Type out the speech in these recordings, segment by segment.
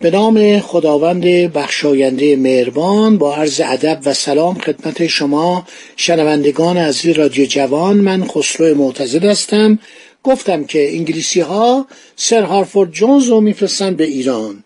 به نام خداوند بخشاینده مهربان با عرض ادب و سلام خدمت شما شنوندگان از رادیو جوان. من خسرو معتزد هستم. گفتم که انگلیسی ها سر هارفورد جونز رو میفرستن به ایران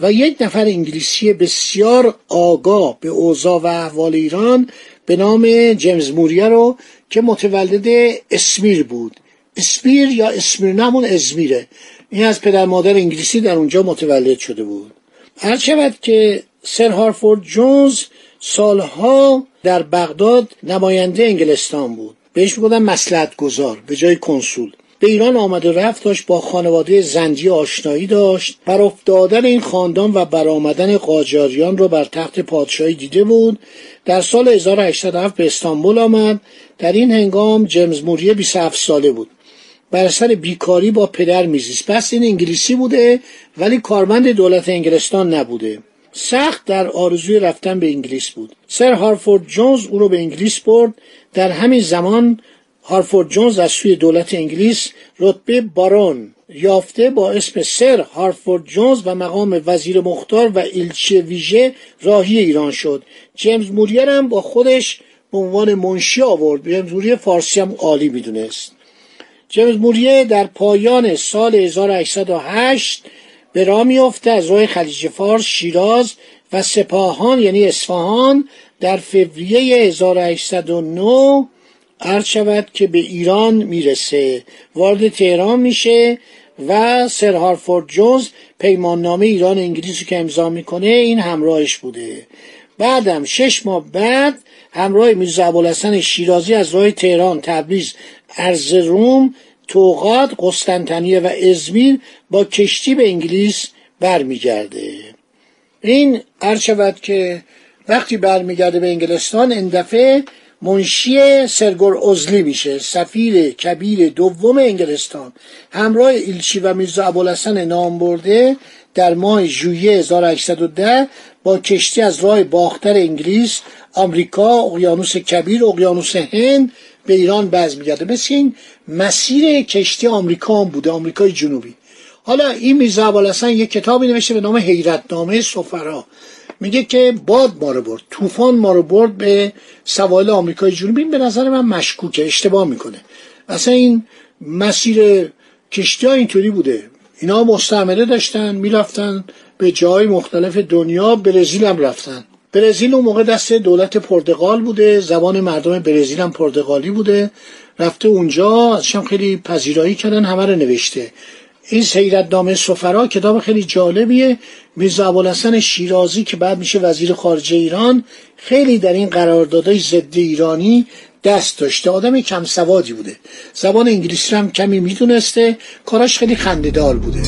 و یک نفر انگلیسی بسیار آگاه به اوضاع و احوال ایران به نام جیمز موریه رو که متولد اسمیر بود. اسپیر یا اسمیرنا همون ازمیره. این از پدر مادر انگلیسی در اونجا متولد شده بود. هر شود که سر هارفورد جونز سالها در بغداد نماینده انگلستان بود. بهش می‌گفتن مسلحت گذار به جای کنسول. به ایران آمد و رفت داشت با خانواده زنجی آشنایی داشت. بر افتادن این خاندان و برآمدن قاجاریان را بر تخت پادشاهی دیده بود. در سال 1807 به استانبول آمد. در این هنگام جیمز موریه 27 ساله بود. بر اثر بیکاری با پدر میزیست پس این انگلیسی بوده ولی کارمند دولت انگلستان نبوده. سخت در آرزوی رفتن به انگلیس بود. سر هارفورد جونز او رو به انگلیس برد. در همین زمان هارفورد جونز از سوی دولت انگلیس رتبه بارون یافته با اسم سر هارفورد جونز و مقام وزیر مختار و ایلچی ویژه راهی ایران شد. جیمز موریر هم با خودش به عنوان منشی آورد. جیمز موریر فارسی هم عالی می‌دونست. جیمز موریه در پایان سال 1808 به راه میافته از راه خلیج فارس شیراز و سپاهان یعنی اصفهان در فوریه 1809 عرض شود که به ایران می‌رسه. وارد تهران میشه و سر هارفورد جونز پیماننامه ایران انگلیسی که امضا می‌کنه این همراهش بوده. بعدم شش ماه بعد همراه میرزا ابوالحسن شیرازی از راه تهران تبریز روم توقات قسطنطنیه و ازمیر با کشتی به انگلیس برمیگرده. این عرض شود که وقتی برمیگرده به انگلستان اندفعه منشی سرگور ازلی میشه سفیر کبیر دوم انگلستان. همراه ایلچی و میرزا ابوالحسن نام برده در ماه ژوئیه 1810 با کشتی از راه باختر انگلیس آمریکا اقیانوس کبیر اقیانوس هند به ایران باز میگرده مثل این مسیر کشتی آمریکا هم بوده آمریکای جنوبی. حالا این میرزا ابوالحسن یک کتابی نوشته به نام حیرتنامه سفرا. میگه که باد ما رو برد طوفان ما رو برد به سواحل آمریکای جنوبی. به نظر من مشکوکه اشتباه می‌کنه. اصلا این مسیر کشتی اینطوری بوده. اینا مستعمره داشتن می‌رفتن به جای مختلف دنیا برزیل هم رفتن. برزیل اون موقع دست دولت پرتغال بوده زبان مردم برزیل هم پرتغالی بوده. رفته اونجا ازشم خیلی پذیرایی کردن همه رو نوشته. این سیرت نامه سفرا کتاب خیلی جالبیه. میرزا ابوالحسن شیرازی که بعد میشه وزیر خارجه ایران خیلی در این قراردادهای ضد ایرانی دست داشته. آدم کم سوادی بوده. زبان انگلیسی هم کمی می‌دونسته. کاراش خیلی خندهدار بوده.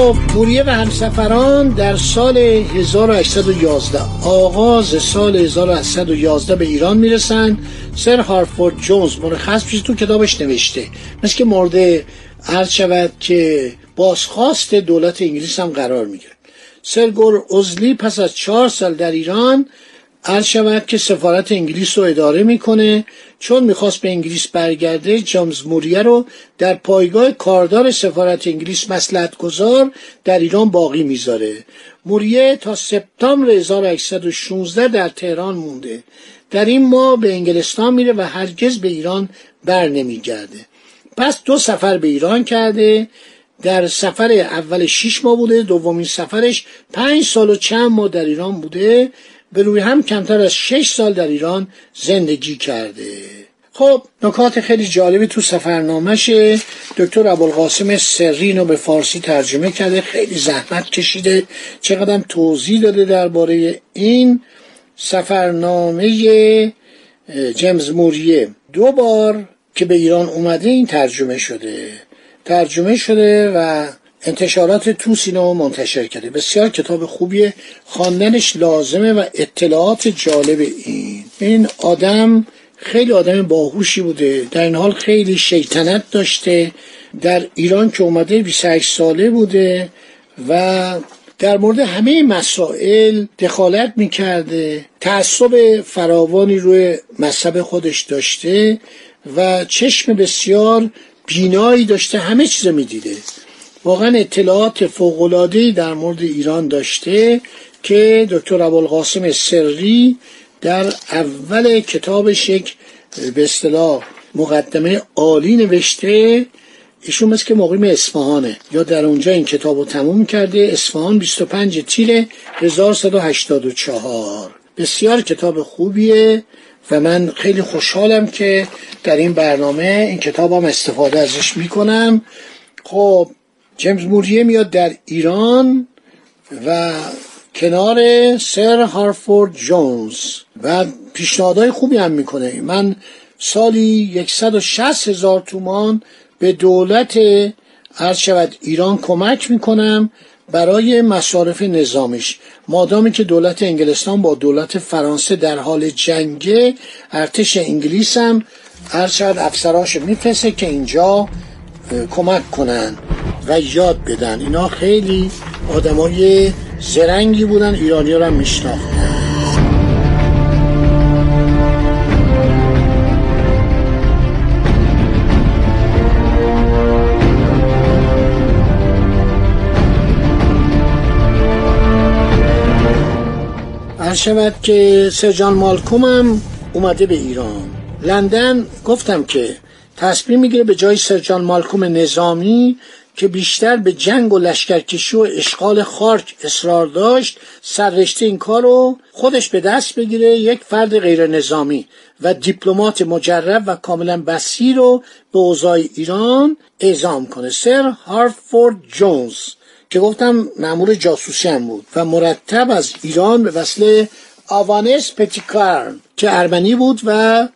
خب موریه و همسفران در سال 1811 آغاز سال 1811 به ایران می‌رسن سر هارفورد جونز مرخص پیش تو کتابش نوشته. مثل که مورد عرض شود که بازخواست دولت انگلیس هم قرار می‌گیره سرگور ازلی پس از چهار سال در ایران عرض شود که سفارت انگلیس رو اداره می‌کنه چون می‌خواست به انگلیس برگرده جامز موریه رو در پایگاه کاردار سفارت انگلیس مسلحت گذار در ایران باقی می‌ذاره. موریه تا سپتامبر 1816 در تهران مونده. در این ماه به انگلستان میره و هرگز به ایران بر نمیگرده. پس دو سفر به ایران کرده. در سفر اول شیش ماه بوده دومین سفرش پنج سال و چند ماه در ایران بوده. به روی هم کمتر از شش سال در ایران زندگی کرده. خب نکات خیلی جالبی تو سفرنامهش دکتر ابوالقاسم سرین رو به فارسی ترجمه کرده خیلی زحمت کشیده. چقدر توضیح داده درباره این سفرنامه جیمز موریه. دو بار که به ایران اومده این ترجمه شده. ترجمه شده و انتشارات تو سینما منتشر کرده. بسیار کتاب خوبیه. خواندنش لازمه و اطلاعات جالب این. این آدم خیلی آدم باهوشی بوده. در این حال خیلی شیطنت داشته. در ایران که اومده 28 ساله بوده و در مورد همه مسائل دخالت می‌کرده. تعصب فراوانی روی مذهب خودش داشته و چشم بسیار بینایی داشته. همه چیز می‌دیده. واقعا اطلاعات فوقلادهی در مورد ایران داشته که دکتر ابوالقاسم سری در اول کتابش یک به اصطلاح مقدمه عالی نوشته. ایشون مثل که مقیم اصفهانه. یا در اونجا این کتاب رو تموم کرده. اصفهان 25 تیر 1184 بسیار کتاب خوبیه و من خیلی خوشحالم که در این برنامه این کتابم استفاده ازش می‌کنم. خب جیمز موریه میاد در ایران و کنار سر هارفورد جونز و پیشنهادهای خوبی هم می‌کنه. من سالی 160 هزار تومان به دولت عرض شود ایران کمک می‌کنم برای مصارف نظامیش. مادامی که دولت انگلستان با دولت فرانسه در حال جنگه ارتش انگلیس هم عرض شود افسراش میفرسته که اینجا کمک کنن. و یاد بدن. اینا خیلی آدمای زرنگی بودن ایرانی رو هم میشناختن. شود که سرجان مالکوم هم اومده به ایران. لندن گفتم که تصمیم می‌گیره به جای سرجان مالکوم نظامی که بیشتر به جنگ و لشکرکشی و اشغال خارک اصرار داشت سررشته این کار رو خودش به دست بگیره یک فرد غیر نظامی و دیپلمات مجرب و کاملا بسیر رو به اوضاع ایران اعزام کنه. سر هارفورد جونز که گفتم مأمور جاسوسی هم بود و مرتب از ایران به وصله آوانس پتیکارن که ارمنی بود و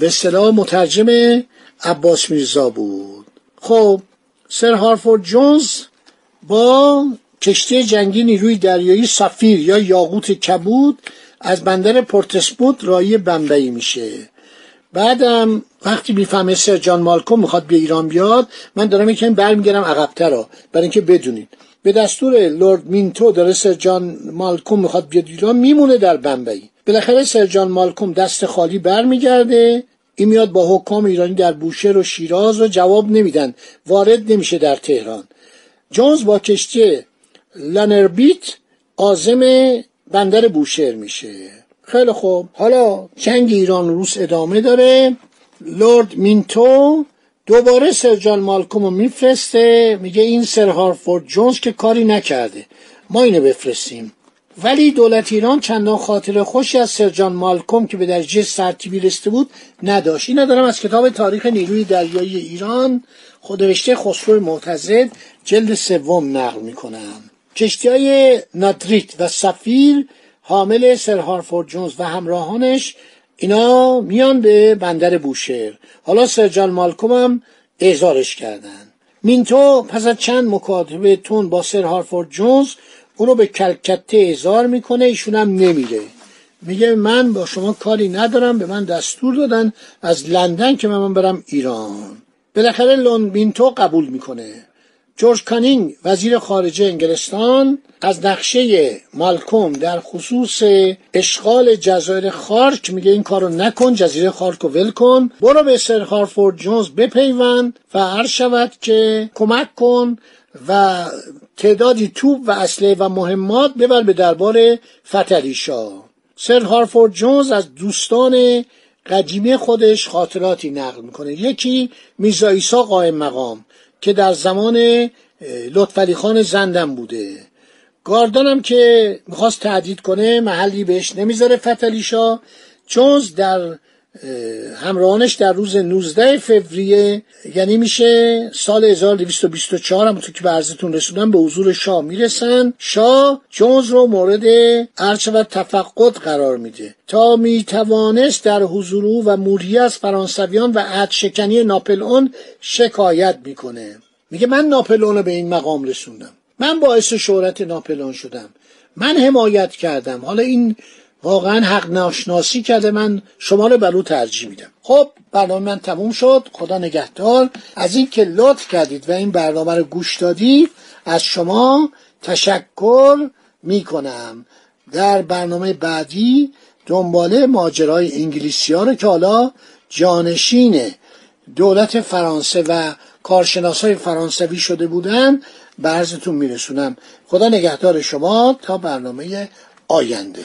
به اصطلاح مترجم عباس میرزا بود. خب سر هارفورد جونز با کشتی جنگی نیروی دریایی سفیر یا یاقوت کبود از بندر پورتسموت رایی بمبئی میشه. بعدم وقتی می‌فهمه سر جان مالکوم می‌خواد به ایران بیاد من دارم یکم برمیگردم عقبتر رو برای اینکه بدونید. به دستور لورد مینتو داره سر جان مالکوم می‌خواد بیاد ایران میمونه در بمبئی. بالاخره سر جان مالکوم دست خالی برمیگرده. این میاد با حکام ایرانی در بوشهر و شیراز و جواب نمیدن. وارد نمیشه در تهران. جونز با کشتی لانربیت آزم بندر بوشهر میشه. خیلی خوب. حالا جنگ ایران روس ادامه داره. لورد مینتو دوباره سر جان مالکوم رو میفرسته. میگه این سر هارفورد جونز که کاری نکرده. ما اینو بفرستیم. ولی دولت ایران چندان خاطر خوشی از سرجان مالکوم که به درجه سرتیبی رسته بود نداشت. این دارم از کتاب تاریخ نیروی دریایی ایران. خودنوشته خسرو معتزد جلد سوم نقل می‌کنم. کشتی های نادریت و سفیر حامل سر هارفورد جونز و همراهانش اینا میان به بندر بوشهر. حالا سرجان مالکوم هم اعزارش کردن. مینتو پس از چند مکاتبه تون با سر هارفورد جونز او رو به کلکته اعزار می‌کنه ایشون هم نمیره. میگه من با شما کاری ندارم به من دستور دادن از لندن که من برم ایران. بالاخره لونبینتو قبول می‌کنه. جورج کانینگ وزیر خارجه انگلستان از نقشه مالکوم در خصوص اشغال جزایر خارک میگه این کارو نکن جزیره خارک رو ول کن. برو به سر هارفورد جونز بپیوند و هر شود که کمک کن و تعدادی توپ و اسلحه و مهمات ببر به دربار فتلی سر هارفورد جونز از دوستان قدیمی خودش خاطراتی نقل می‌کنه. یکی میرزا ایسا قائم مقام که در زمان لطفعلی خان زندم بوده. گاردانم که می‌خواست تعدید کنه محلی بهش نمی‌ذاره فتلی جونز در همراهانش در روز 19 فوریه یعنی میشه سال 1224 همونطور که به عرضتون رسوندم به حضور شاه می‌رسن. شاه جونز رو مورد عرچ و تفقد قرار میده. تا می‌توانست در حضور او و موری از فرانسویان و عد شکنی ناپلئون شکایت می‌کنه. میگه من ناپلئون رو به این مقام رسوندم. من باعث شهرت ناپلئون شدم. من حمایت کردم. حالا این واقعا حق ناشناسی کرده. من شما رو بر او ترجیح میدم. خب برنامه من تموم شد. خدا نگهدار. از اینکه لطف کردید و این برنامه رو گوش دادید از شما تشکر می‌کنم. در برنامه بعدی دنباله ماجرای انگلیسی ها رو که حالا جانشین دولت فرانسه و کارشناس های فرانسوی شده بودن به عرضتون میرسونم. خدا نگهدار شما تا برنامه آینده.